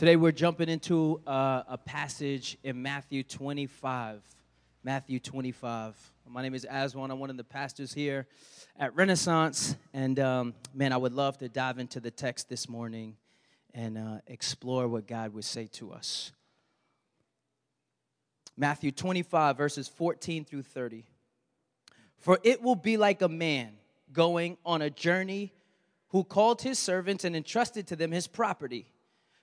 Today we're jumping into uh, a passage in Matthew 25. Matthew 25. My name is Aswan. I'm one of the pastors here at Renaissance. And um, man, I would love to dive into the text this morning and uh, explore what God would say to us. Matthew 25, verses 14 through 30. For it will be like a man going on a journey who called his servants and entrusted to them his property.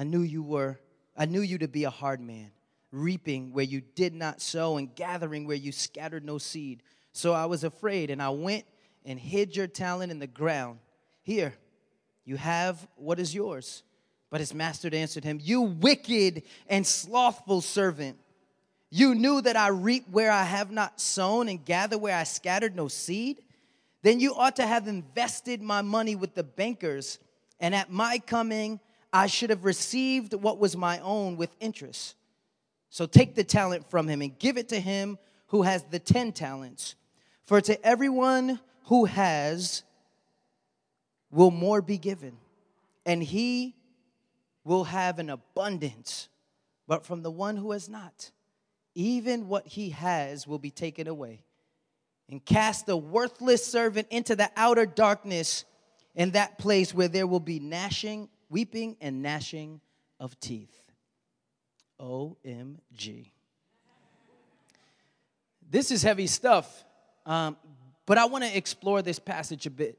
I knew you were, I knew you to be a hard man, reaping where you did not sow and gathering where you scattered no seed. So I was afraid, and I went and hid your talent in the ground. Here, you have what is yours. But his master answered him, You wicked and slothful servant. You knew that I reap where I have not sown and gather where I scattered no seed. Then you ought to have invested my money with the bankers, and at my coming, I should have received what was my own with interest. So take the talent from him and give it to him who has the ten talents. For to everyone who has, will more be given, and he will have an abundance. But from the one who has not, even what he has will be taken away. And cast the worthless servant into the outer darkness, in that place where there will be gnashing weeping and gnashing of teeth. OMG. This is heavy stuff, um, but I want to explore this passage a bit.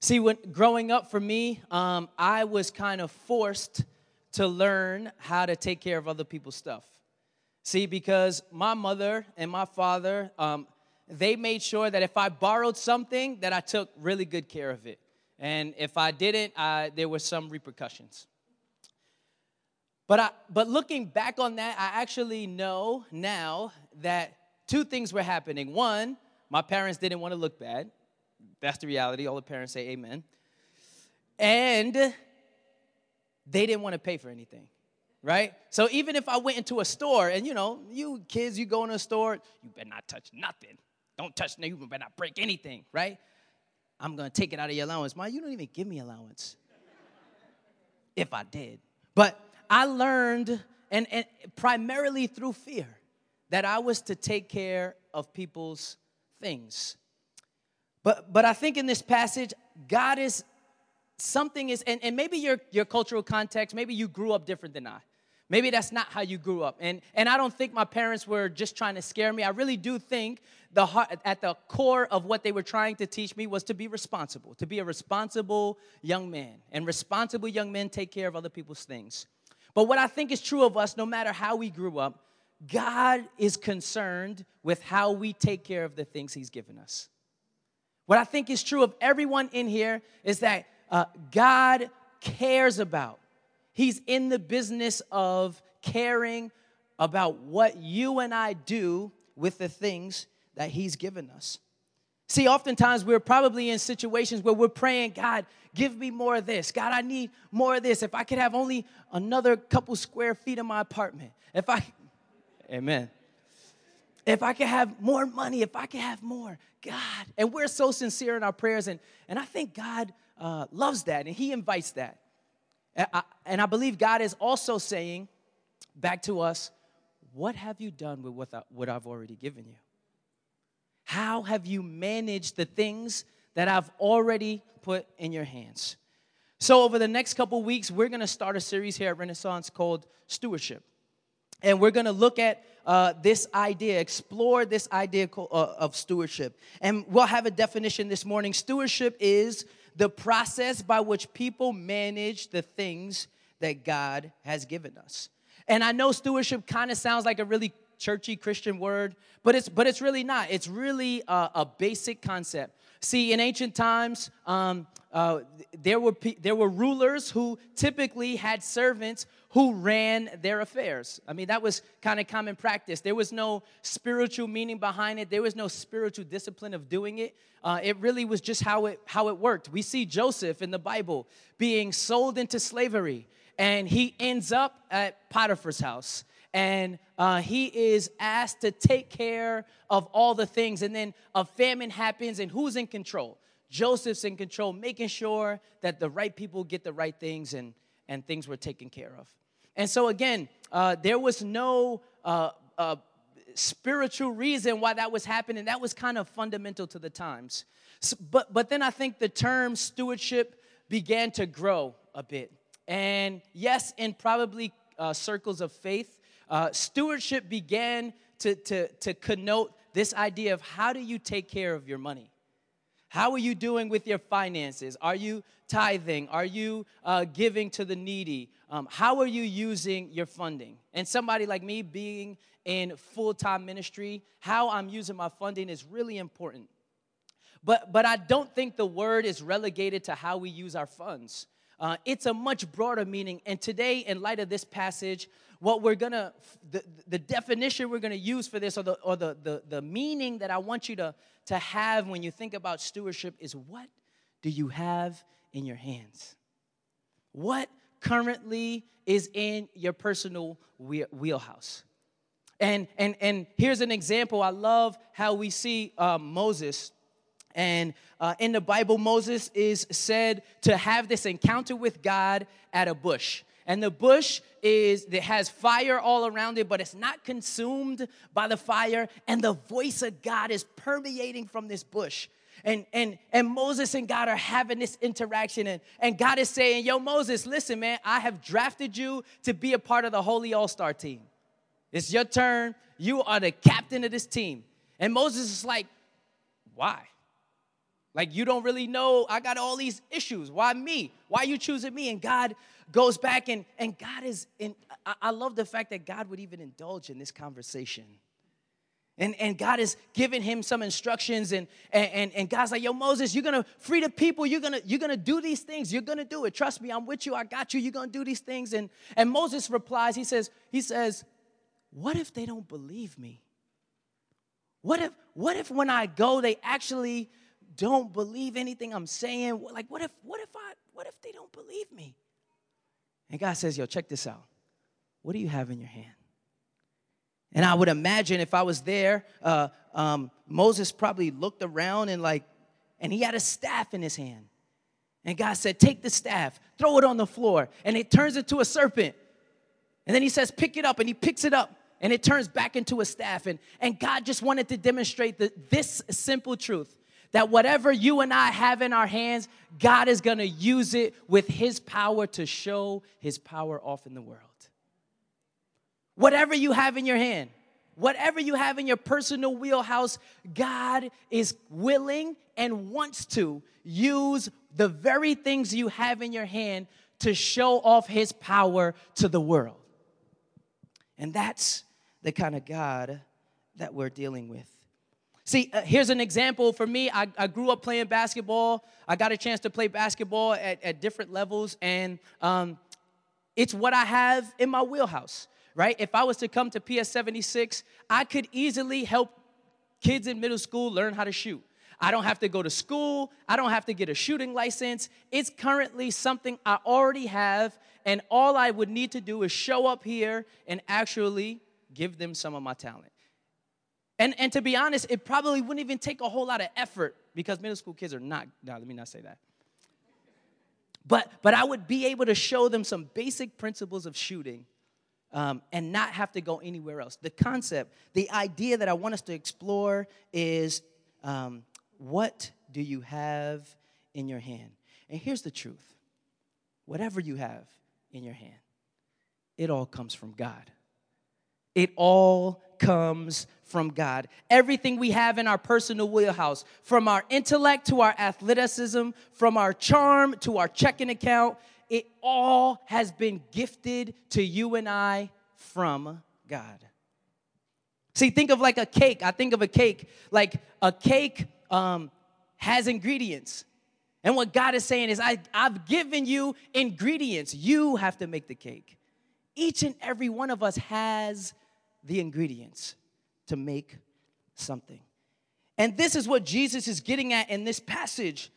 See, when growing up for me, um, I was kind of forced to learn how to take care of other people's stuff. See, because my mother and my father, um, they made sure that if I borrowed something, that I took really good care of it. And if I didn't, I, there were some repercussions. But, I, but looking back on that, I actually know now that two things were happening. One, my parents didn't want to look bad. That's the reality. All the parents say amen. And they didn't want to pay for anything, right? So even if I went into a store, and you know, you kids, you go in a store, you better not touch nothing. Don't touch, nothing. you better not break anything, right? I'm going to take it out of your allowance. Ma, you don't even give me allowance. if I did. But I learned, and, and primarily through fear, that I was to take care of people's things. But, but I think in this passage, God is something is, and, and maybe your, your cultural context, maybe you grew up different than I. Maybe that's not how you grew up. And, and I don't think my parents were just trying to scare me. I really do think the heart, at the core of what they were trying to teach me was to be responsible, to be a responsible young man. And responsible young men take care of other people's things. But what I think is true of us, no matter how we grew up, God is concerned with how we take care of the things He's given us. What I think is true of everyone in here is that uh, God cares about He's in the business of caring about what you and I do with the things that He's given us. See, oftentimes we're probably in situations where we're praying, God, give me more of this. God, I need more of this. If I could have only another couple square feet in my apartment. If I Amen. If I could have more money, if I could have more, God. And we're so sincere in our prayers, and, and I think God uh, loves that, and He invites that. And I, believe God is also saying back to us, What have you done with what, I've already given you? How have you managed the things that I've already put in your hands? So, over the next couple weeks, we're gonna start a series here at Renaissance called Stewardship. And we're gonna look at uh, this idea, explore this idea uh, of stewardship. And we'll have a definition this morning. Stewardship is the process by which people manage the things that God has given us. And I know stewardship kind of sounds like a really churchy Christian word, but it's but it's really not. It's really a, a basic concept. See, in ancient times, um, uh, there were there were rulers who typically had servants who ran their affairs. I mean, that was kind of common practice. There was no spiritual meaning behind it. There was no spiritual discipline of doing it. Uh, it really was just how it how it worked. We see Joseph in the Bible being sold into slavery, and he ends up at Potiphar's house and uh, he is asked to take care of all the things. And then a famine happens, and who's in control? Joseph's in control, making sure that the right people get the right things and, and things were taken care of. And so, again, uh, there was no uh, uh, spiritual reason why that was happening. That was kind of fundamental to the times. So, but, but then I think the term stewardship began to grow a bit. And yes, in probably uh, circles of faith, uh, stewardship began to, to, to connote this idea of how do you take care of your money? How are you doing with your finances? Are you tithing? Are you uh, giving to the needy? Um, how are you using your funding? And somebody like me being in full time ministry, how I'm using my funding is really important. But, but I don't think the word is relegated to how we use our funds. Uh, it's a much broader meaning. And today, in light of this passage, what we're gonna, the, the definition we're gonna use for this, or, the, or the, the, the meaning that I want you to, to have when you think about stewardship is what do you have in your hands? What currently is in your personal wheelhouse? And, and, and here's an example. I love how we see uh, Moses. And uh, in the Bible, Moses is said to have this encounter with God at a bush and the bush is it has fire all around it but it's not consumed by the fire. And the voice of god is permeating from this bush. And and and moses and god are having this interaction. And and god is saying yo moses listen man i have drafted you to be a part of the holy all-star team. It's your turn. You are the captain of this team. And moses is like why? Like you don't really know. I got all these issues. Why me? Why you choosing me? And god goes back and, and God is in. I, love the fact that God would even indulge in this conversation. And, and God is giving him some instructions, and, and, and God's like, Yo, Moses, you're gonna free the people, you're gonna, you're gonna do these things, you're gonna do it. Trust me, I'm with you, I got you, you're gonna do these things. And, and Moses replies, he says, he says, What if they don't believe me? What if, what if when I go, they actually don't believe anything I'm saying? Like, what if, what if I, what if they don't believe me? And God says, Yo, check this out. What do you have in your hand? And I would imagine if I was there, uh, um, Moses probably looked around and like, and he had a staff in his hand. And God said, Take the staff, throw it on the floor, and it turns into a serpent. And then he says, Pick it up, and he picks it up, and it turns back into a staff. And, and God just wanted to demonstrate the, this simple truth that whatever you and I have in our hands, God is gonna use it with His power to show His power off in the world. Whatever you have in your hand, whatever you have in your personal wheelhouse, God is willing and wants to use the very things you have in your hand to show off His power to the world. And that's the kind of God that we're dealing with. See, uh, here's an example for me. I, I, grew up playing basketball. I got a chance to play basketball at, at different levels, and um, it's what I have in my wheelhouse, right? If I was to come to PS 76, I could easily help kids in middle school learn how to shoot. I don't have to go to school. I don't have to get a shooting license. It's currently something I already have, and all I would need to do is show up here and actually give them some of my talent. And, and to be honest, it probably wouldn't even take a whole lot of effort because middle school kids are not, no, let me not say that. But, but I would be able to show them some basic principles of shooting um, and not have to go anywhere else. The concept, the idea that I want us to explore is um, what do you have in your hand? And here's the truth whatever you have in your hand, it all comes from God. It all comes from God. Everything we have in our personal wheelhouse, from our intellect to our athleticism, from our charm to our checking account, it all has been gifted to you and I from God. See, think of like a cake. I think of a cake like a cake um, has ingredients. And what God is saying is, I, I've given you ingredients. You have to make the cake. Each and every one of us has the ingredients to make something. And this is what Jesus is getting at in this passage.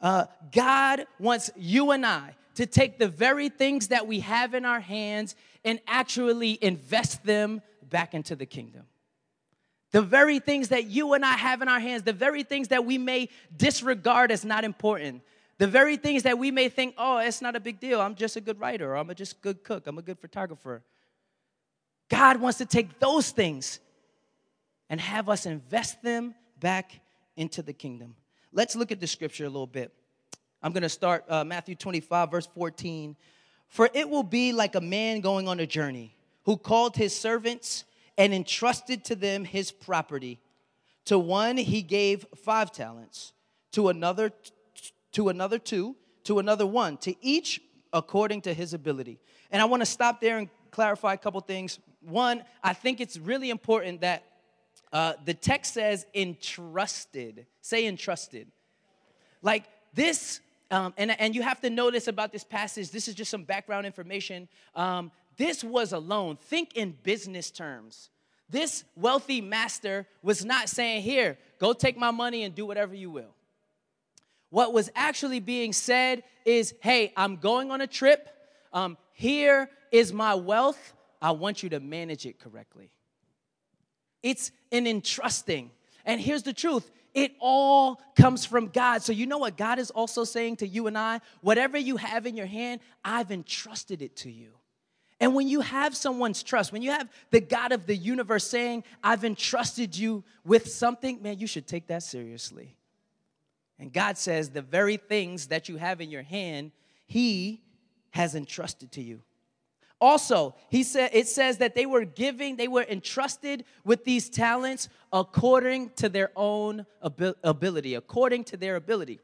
Uh, God wants you and I to take the very things that we have in our hands and actually invest them back into the kingdom. The very things that you and I have in our hands, the very things that we may disregard as not important, the very things that we may think, oh, it's not a big deal. I'm just a good writer, or I'm a just good cook, I'm a good photographer. God wants to take those things and have us invest them back into the kingdom. Let's look at the scripture a little bit. I'm going to start uh, Matthew 25, verse 14. For it will be like a man going on a journey who called his servants and entrusted to them his property. To one he gave five talents, to another to another two, to another one, to each according to his ability. And I want to stop there and clarify a couple things. One, I think it's really important that uh, the text says entrusted. Say entrusted. Like this, um, and, and you have to this about this passage. This is just some background information. Um, this was a loan. Think in business terms. This wealthy master was not saying, Here, go take my money and do whatever you will. What was actually being said is, Hey, I'm going on a trip. Um, here is my wealth. I want you to manage it correctly. It's an entrusting. And here's the truth it all comes from God. So, you know what God is also saying to you and I? Whatever you have in your hand, I've entrusted it to you. And when you have someone's trust, when you have the God of the universe saying, I've entrusted you with something, man, you should take that seriously. And God says, the very things that you have in your hand, He has entrusted to you. Also, he said it says that they were giving, they were entrusted with these talents according to their own ability, according to their ability.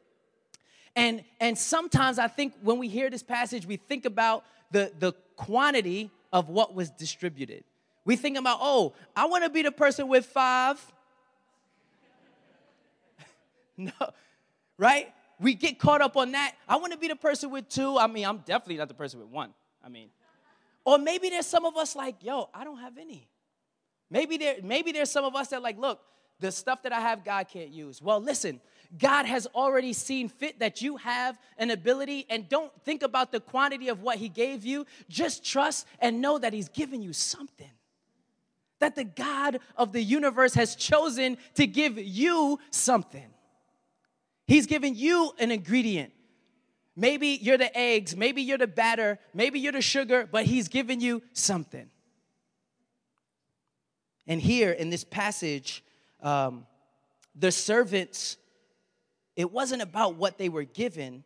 And and sometimes I think when we hear this passage, we think about the, the quantity of what was distributed. We think about, oh, I want to be the person with five. no, right? We get caught up on that. I want to be the person with two. I mean, I'm definitely not the person with one. I mean, or maybe there's some of us like, yo, I don't have any. Maybe there, maybe there's some of us that like, look, the stuff that I have, God can't use. Well, listen, God has already seen fit that you have an ability, and don't think about the quantity of what He gave you. Just trust and know that He's given you something. That the God of the universe has chosen to give you something. He's given you an ingredient Maybe you're the eggs, maybe you're the batter, maybe you're the sugar, but He's given you something. And here in this passage, um, the servants, it wasn't about what they were given.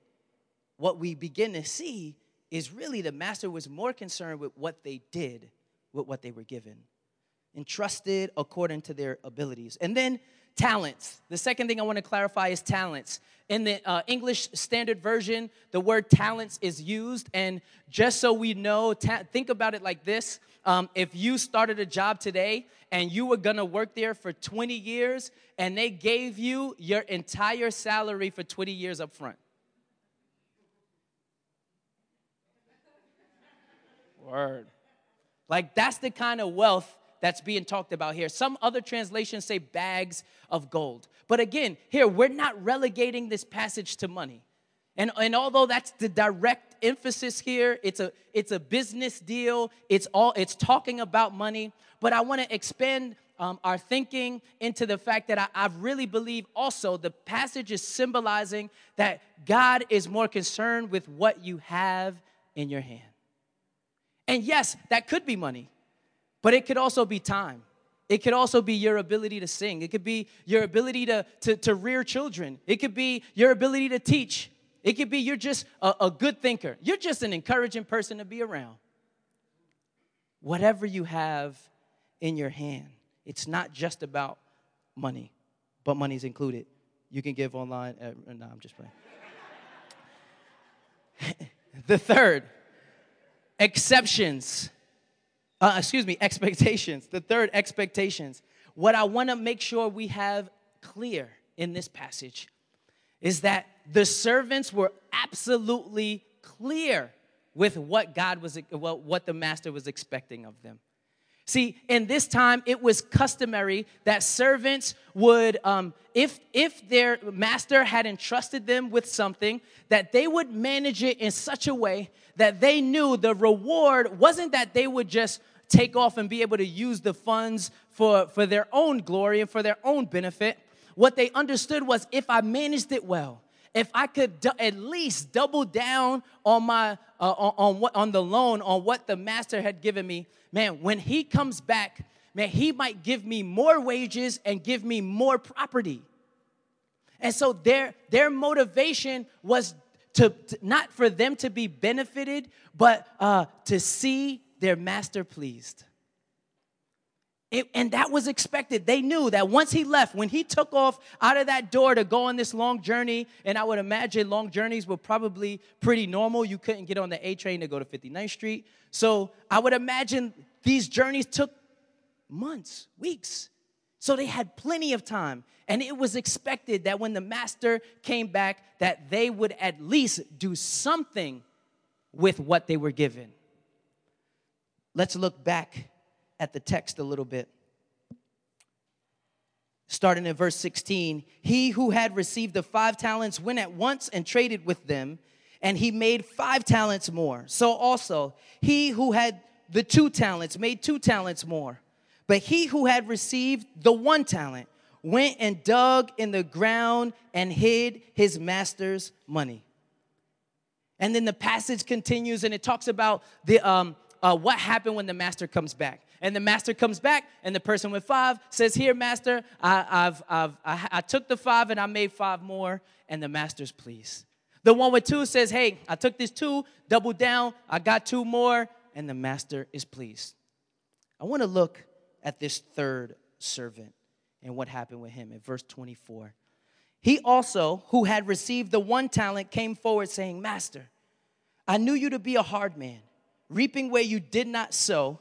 What we begin to see is really the master was more concerned with what they did with what they were given, entrusted according to their abilities. And then talents. The second thing I want to clarify is talents. In the uh, English Standard Version, the word talents is used. And just so we know, ta- think about it like this um, if you started a job today and you were gonna work there for 20 years and they gave you your entire salary for 20 years up front. Word. Like, that's the kind of wealth that's being talked about here. Some other translations say bags of gold. But again, here, we're not relegating this passage to money. And, and although that's the direct emphasis here. It's a it's a business deal. It's all it's talking about money. But I want to expand um, our thinking into the fact that I, I really believe also the passage is symbolizing that God is more concerned with what you have in your hand. And yes, that could be money, but it could also be time. It could also be your ability to sing. It could be your ability to, to, to rear children. It could be your ability to teach. It could be you're just a, a good thinker. You're just an encouraging person to be around. Whatever you have in your hand, it's not just about money, but money's included. You can give online. Uh, no, I'm just playing. the third, exceptions uh, excuse me, expectations. The third, expectations. What I want to make sure we have clear in this passage is that the servants were absolutely clear with what God was, well, what the master was expecting of them. See, in this time, it was customary that servants would, um, if if their master had entrusted them with something, that they would manage it in such a way that they knew the reward wasn't that they would just take off and be able to use the funds for, for their own glory and for their own benefit. What they understood was if I managed it well, if I could d- at least double down on my uh, on, on what on the loan on what the master had given me, man, when he comes back, man, he might give me more wages and give me more property. And so their their motivation was to, to not for them to be benefited, but uh, to see their master pleased. It, and that was expected. They knew that once he left, when he took off out of that door to go on this long journey, and I would imagine long journeys were probably pretty normal. You couldn't get on the A train to go to 59th Street. So I would imagine these journeys took months, weeks. So they had plenty of time. And it was expected that when the master came back, that they would at least do something with what they were given. Let's look back at the text a little bit. Starting in verse 16, he who had received the five talents went at once and traded with them, and he made five talents more. So also, he who had the two talents made two talents more. But he who had received the one talent went and dug in the ground and hid his master's money. And then the passage continues and it talks about the, um, uh, what happened when the master comes back. And the master comes back, and the person with five says, Here, master, I, I've, I've, I, I took the five and I made five more, and the master's pleased. The one with two says, Hey, I took this two, double down, I got two more, and the master is pleased. I want to look at this third servant and what happened with him in verse 24. He also, who had received the one talent, came forward saying, Master, I knew you to be a hard man reaping where you did not sow,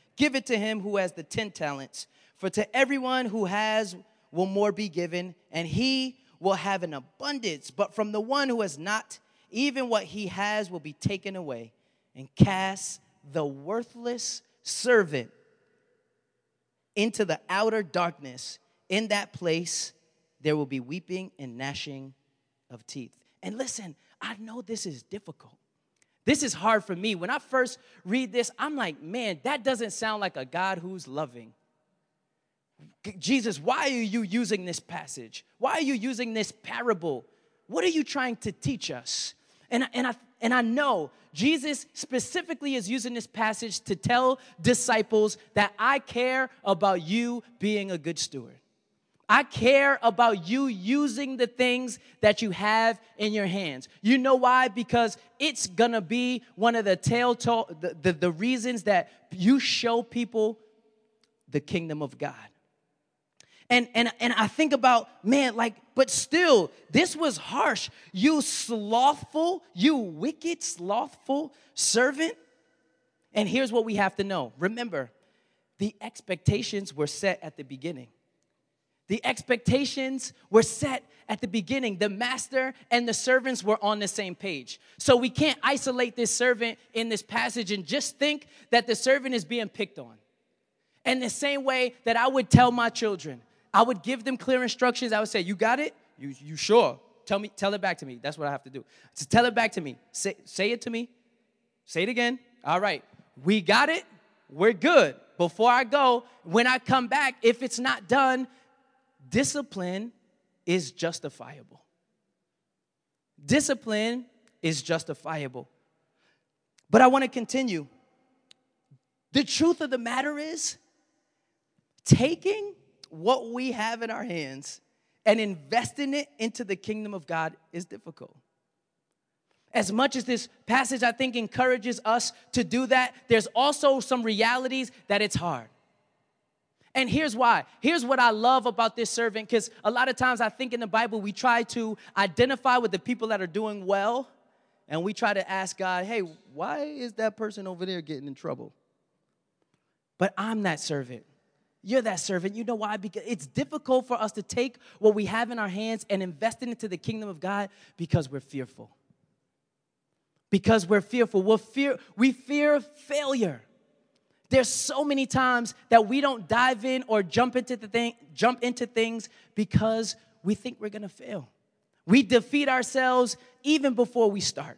give it to him who has the 10 talents. For to everyone who has will more be given, and he will have an abundance. But from the one who has not, even what he has will be taken away. And cast the worthless servant into the outer darkness. In that place, there will be weeping and gnashing of teeth. And listen, I know this is difficult. This is hard for me. When I first read this, I'm like, man, that doesn't sound like a God who's loving. Jesus, why are you using this passage? Why are you using this parable? What are you trying to teach us? And, and, I, and I know Jesus specifically is using this passage to tell disciples that I care about you being a good steward. I care about you using the things that you have in your hands. You know why? Because it's gonna be one of the telltale, the, the, the reasons that you show people the kingdom of God. And, and, and I think about, man, like, but still, this was harsh. You slothful, you wicked, slothful servant. And here's what we have to know remember, the expectations were set at the beginning. The expectations were set at the beginning. The master and the servants were on the same page. So we can't isolate this servant in this passage and just think that the servant is being picked on. And the same way that I would tell my children, I would give them clear instructions. I would say, You got it? You, you sure? Tell me, tell it back to me. That's what I have to do. So tell it back to me. Say, say it to me. Say it again. All right. We got it. We're good. Before I go, when I come back, if it's not done, discipline is justifiable. Discipline is justifiable. But I want to continue. The truth of the matter is, taking what we have in our hands and investing it into the kingdom of God is difficult. As much as this passage, I think, encourages us to do that, there's also some realities that it's hard. And here's why. Here's what I love about this servant because a lot of times I think in the Bible we try to identify with the people that are doing well and we try to ask God, hey, why is that person over there getting in trouble? But I'm that servant. You're that servant. You know why? Because it's difficult for us to take what we have in our hands and invest it into the kingdom of God because we're fearful. Because we're fearful. We're fear, we fear failure. There's so many times that we don't dive in or jump into the thing, jump into things because we think we're gonna fail. We defeat ourselves even before we start.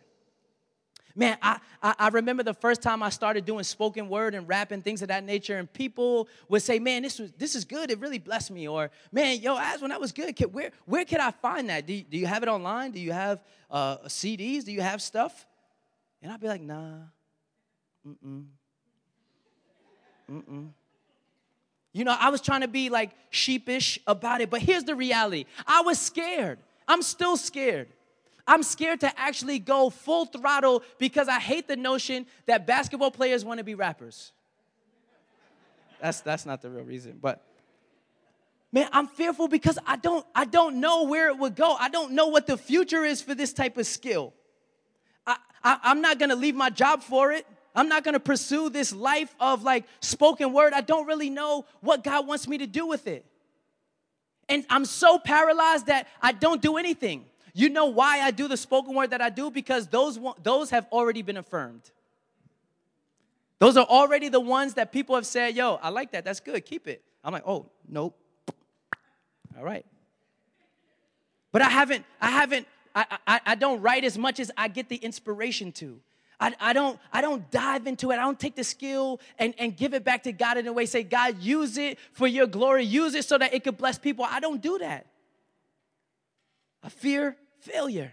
Man, I, I, I, remember the first time I started doing spoken word and rap and things of that nature, and people would say, Man, this was this is good. It really blessed me. Or, man, yo, Aswan that was good. Where, where can I find that? Do you, do you have it online? Do you have uh, CDs? Do you have stuff? And I'd be like, nah. Mm-mm. Mm-mm. You know, I was trying to be like sheepish about it, but here's the reality I was scared. I'm still scared. I'm scared to actually go full throttle because I hate the notion that basketball players want to be rappers. That's, that's not the real reason, but man, I'm fearful because I don't, I don't know where it would go. I don't know what the future is for this type of skill. I, I, I'm not gonna leave my job for it. I'm not gonna pursue this life of like spoken word. I don't really know what God wants me to do with it. And I'm so paralyzed that I don't do anything. You know why I do the spoken word that I do? Because those, those have already been affirmed. Those are already the ones that people have said, yo, I like that. That's good. Keep it. I'm like, oh, nope. All right. But I haven't, I haven't, I, I, I don't write as much as I get the inspiration to. I, I, don't, I don't dive into it. I don't take the skill and, and give it back to God in a way, say, God, use it for your glory. Use it so that it could bless people. I don't do that. I fear failure.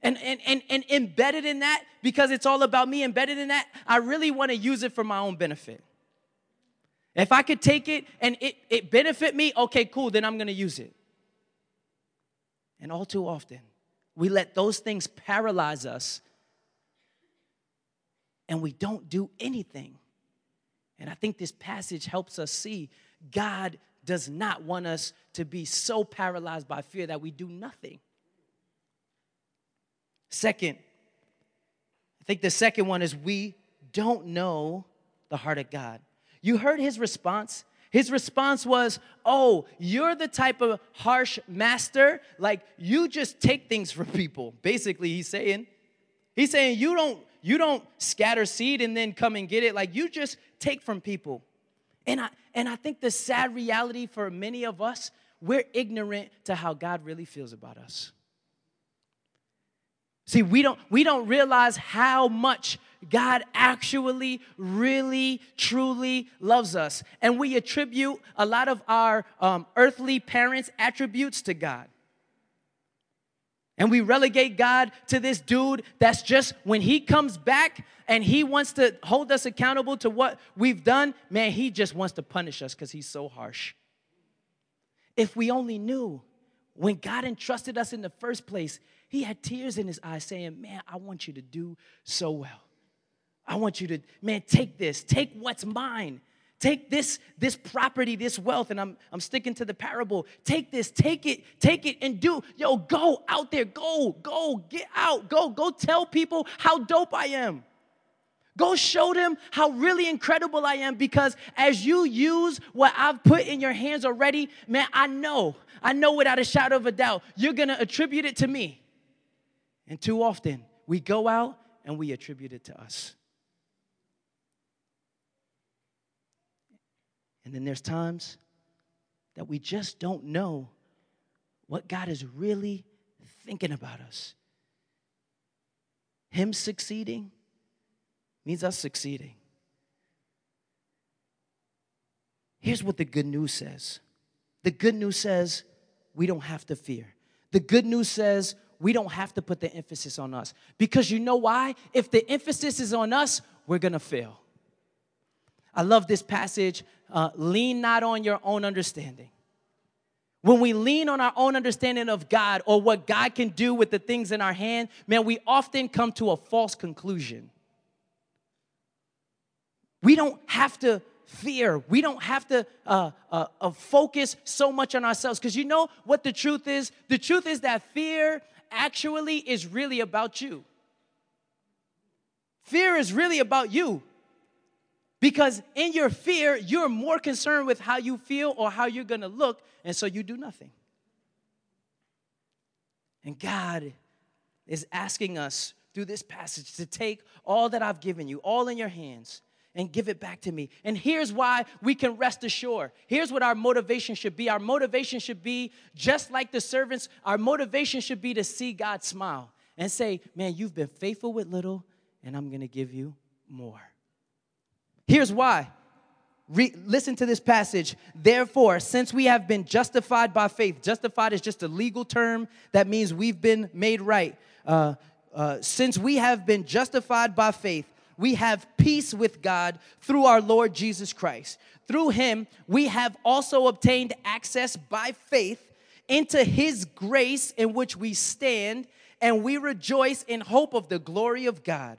And, and, and, and embedded in that, because it's all about me, embedded in that, I really want to use it for my own benefit. If I could take it and it, it benefit me, okay, cool, then I'm going to use it. And all too often, we let those things paralyze us and we don't do anything. And I think this passage helps us see God does not want us to be so paralyzed by fear that we do nothing. Second, I think the second one is we don't know the heart of God. You heard his response. His response was, Oh, you're the type of harsh master, like you just take things from people. Basically, he's saying, He's saying, You don't you don't scatter seed and then come and get it. Like you just take from people. And I and I think the sad reality for many of us, we're ignorant to how God really feels about us. See, we don't we don't realize how much God actually really truly loves us. And we attribute a lot of our um, earthly parents' attributes to God. And we relegate God to this dude that's just when he comes back and he wants to hold us accountable to what we've done, man, he just wants to punish us because he's so harsh. If we only knew when God entrusted us in the first place, he had tears in his eyes saying, Man, I want you to do so well. I want you to, man, take this, take what's mine, take this this property this wealth and i'm i'm sticking to the parable. Take this take it take it and do. Yo go out there. Go go get out. Go go tell people how dope i am. Go show them how really incredible I am because as you use what I've put in your hands already, man, I know, I know without a shadow of a doubt, you're gonna attribute it to me. And too often, we go out and we attribute it to us. And then there's times that we just don't know what God is really thinking about us. Him succeeding means us succeeding. Here's what the good news says the good news says we don't have to fear. The good news says we don't have to put the emphasis on us. Because you know why? If the emphasis is on us, we're gonna fail. I love this passage uh, lean not on your own understanding. When we lean on our own understanding of God or what God can do with the things in our hand, man, we often come to a false conclusion. We don't have to fear. We don't have to uh, uh, uh, focus so much on ourselves. Because you know what the truth is? The truth is that fear actually is really about you. Fear is really about you. Because in your fear, you're more concerned with how you feel or how you're gonna look, and so you do nothing. And God is asking us through this passage to take all that I've given you, all in your hands, and give it back to me. And here's why we can rest assured. Here's what our motivation should be. Our motivation should be just like the servants, our motivation should be to see God smile and say, Man, you've been faithful with little, and I'm gonna give you more. Here's why. Re- listen to this passage. Therefore, since we have been justified by faith, justified is just a legal term that means we've been made right. Uh, uh, since we have been justified by faith, we have peace with God through our Lord Jesus Christ. Through him, we have also obtained access by faith into his grace in which we stand, and we rejoice in hope of the glory of God.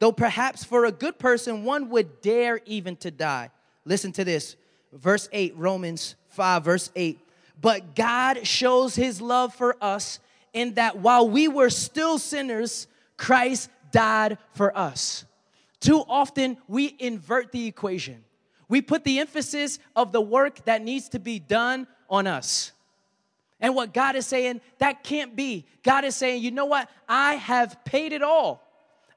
though perhaps for a good person one would dare even to die. Listen to this. Verse 8, Romans 5, verse 8. But God shows his love for us in that while we were still sinners, Christ died for us. Too often we invert the equation. We put the emphasis of the work that needs to be done on us. And what God is saying, that can't be. God is saying, you know what? I have paid it all.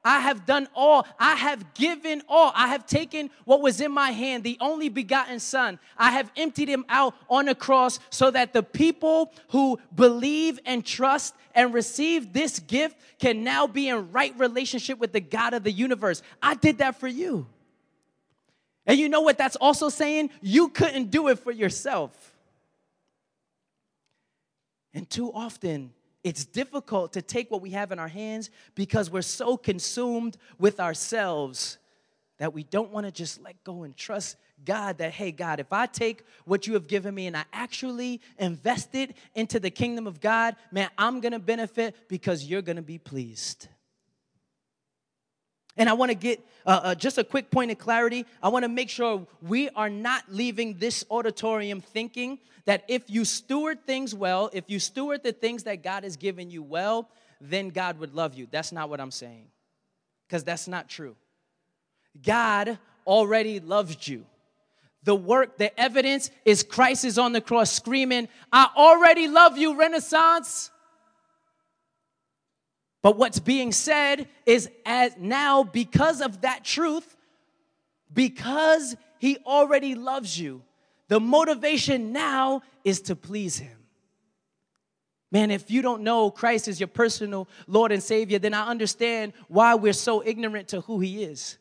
I have done all. I have given all. I have taken what was in my hand, the only begotten Son. I have emptied him out on the cross so that the people who believe and trust and receive this gift can now be in right relationship with the God of the universe. I did that for you. And you know what that's also saying? You couldn't do it for yourself. And too often, it's difficult to take what we have in our hands because we're so consumed with ourselves that we don't want to just let go and trust God that, hey, God, if I take what you have given me and I actually invest it into the kingdom of God, man, I'm going to benefit because you're going to be pleased. And I want to get uh, uh, just a quick point of clarity. I want to make sure we are not leaving this auditorium thinking that if you steward things well, if you steward the things that God has given you well, then God would love you. That's not what I'm saying, because that's not true. God already loves you. The work, the evidence is Christ is on the cross screaming, I already love you, Renaissance. But what's being said is as now because of that truth, because he already loves you, the motivation now is to please him. Man, if you don't know Christ is your personal Lord and Savior, then I understand why we're so ignorant to who he is.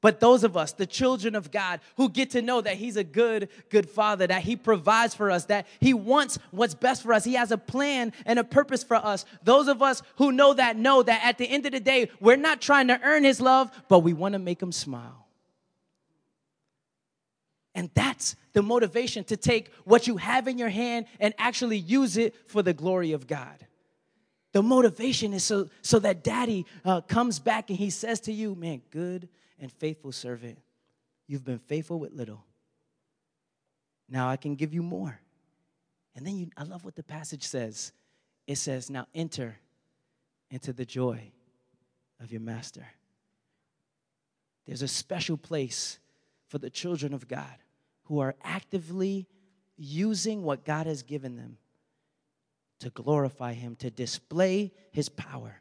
But those of us, the children of God, who get to know that He's a good, good Father, that He provides for us, that He wants what's best for us, He has a plan and a purpose for us. Those of us who know that know that at the end of the day, we're not trying to earn His love, but we want to make Him smile. And that's the motivation to take what you have in your hand and actually use it for the glory of God. The motivation is so, so that daddy uh, comes back and he says to you, Man, good and faithful servant. You've been faithful with little. Now I can give you more. And then you, I love what the passage says. It says, Now enter into the joy of your master. There's a special place for the children of God who are actively using what God has given them to glorify Him, to display His power.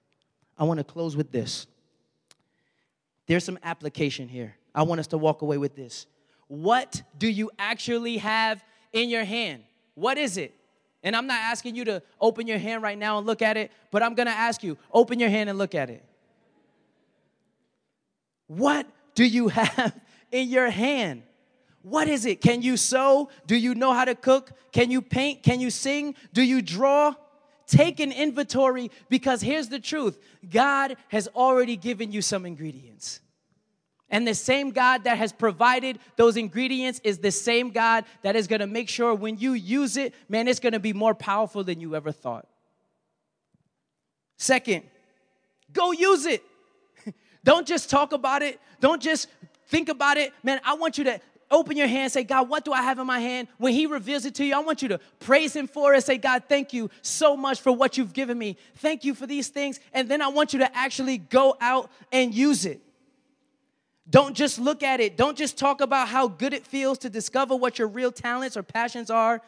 I want to close with this. There's some application here. I want us to walk away with this. What do you actually have in your hand? What is it? And I'm not asking you to open your hand right now and look at it, but I'm gonna ask you open your hand and look at it. What do you have in your hand? What is it? Can you sew? Do you know how to cook? Can you paint? Can you sing? Do you draw? Take an inventory because here's the truth God has already given you some ingredients. And the same God that has provided those ingredients is the same God that is gonna make sure when you use it, man, it's gonna be more powerful than you ever thought. Second, go use it. Don't just talk about it. Don't just think about it. Man, I want you to open your hand say, God, what do I have in my hand? When He reveals it to you, I want you to praise Him for it. Say, God, thank you so much for what you've given me. Thank you for these things. And then I want you to actually go out and use it. Don't just look at it. Don't just talk about how good it feels to discover what your real talents or passions are.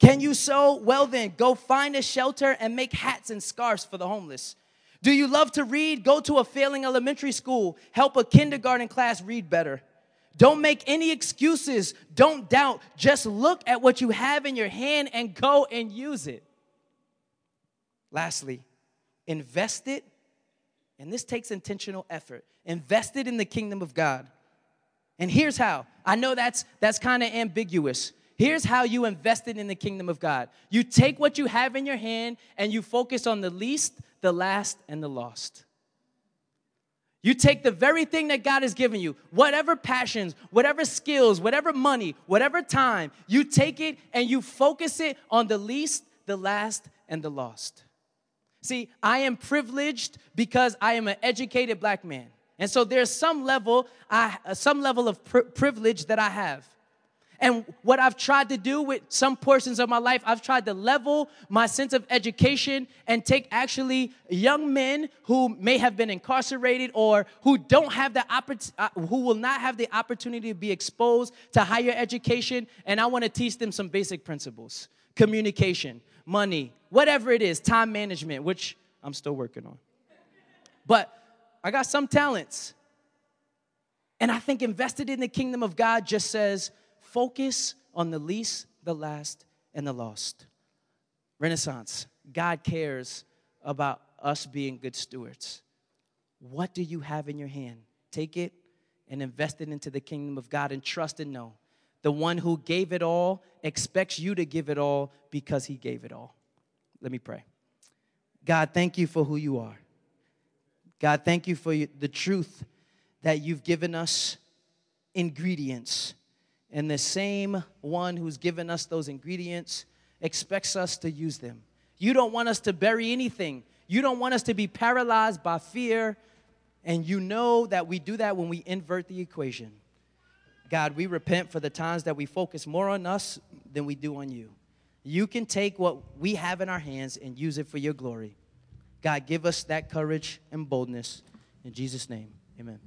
Can you sew? Well, then, go find a shelter and make hats and scarves for the homeless. Do you love to read? Go to a failing elementary school. Help a kindergarten class read better. Don't make any excuses. Don't doubt. Just look at what you have in your hand and go and use it. Lastly, invest it, and this takes intentional effort. Invest it in the kingdom of God. And here's how. I know that's that's kind of ambiguous. Here's how you invest it in the kingdom of God. You take what you have in your hand and you focus on the least, the last, and the lost. You take the very thing that God has given you, whatever passions, whatever skills, whatever money, whatever time, you take it and you focus it on the least, the last, and the lost. See, I am privileged because I am an educated black man. And so there's some level, I, some level of privilege that I have. And what I've tried to do with some portions of my life, I've tried to level my sense of education and take actually young men who may have been incarcerated or who don't have the uh, who will not have the opportunity to be exposed to higher education, and I want to teach them some basic principles: communication, money, whatever it is, time management, which I'm still working on. But I got some talents. And I think invested in the kingdom of God just says, focus on the least, the last, and the lost. Renaissance, God cares about us being good stewards. What do you have in your hand? Take it and invest it into the kingdom of God and trust and know the one who gave it all expects you to give it all because he gave it all. Let me pray. God, thank you for who you are. God, thank you for the truth that you've given us ingredients and the same one who's given us those ingredients expects us to use them. You don't want us to bury anything. You don't want us to be paralyzed by fear. And you know that we do that when we invert the equation. God, we repent for the times that we focus more on us than we do on you. You can take what we have in our hands and use it for your glory. God, give us that courage and boldness. In Jesus' name, amen.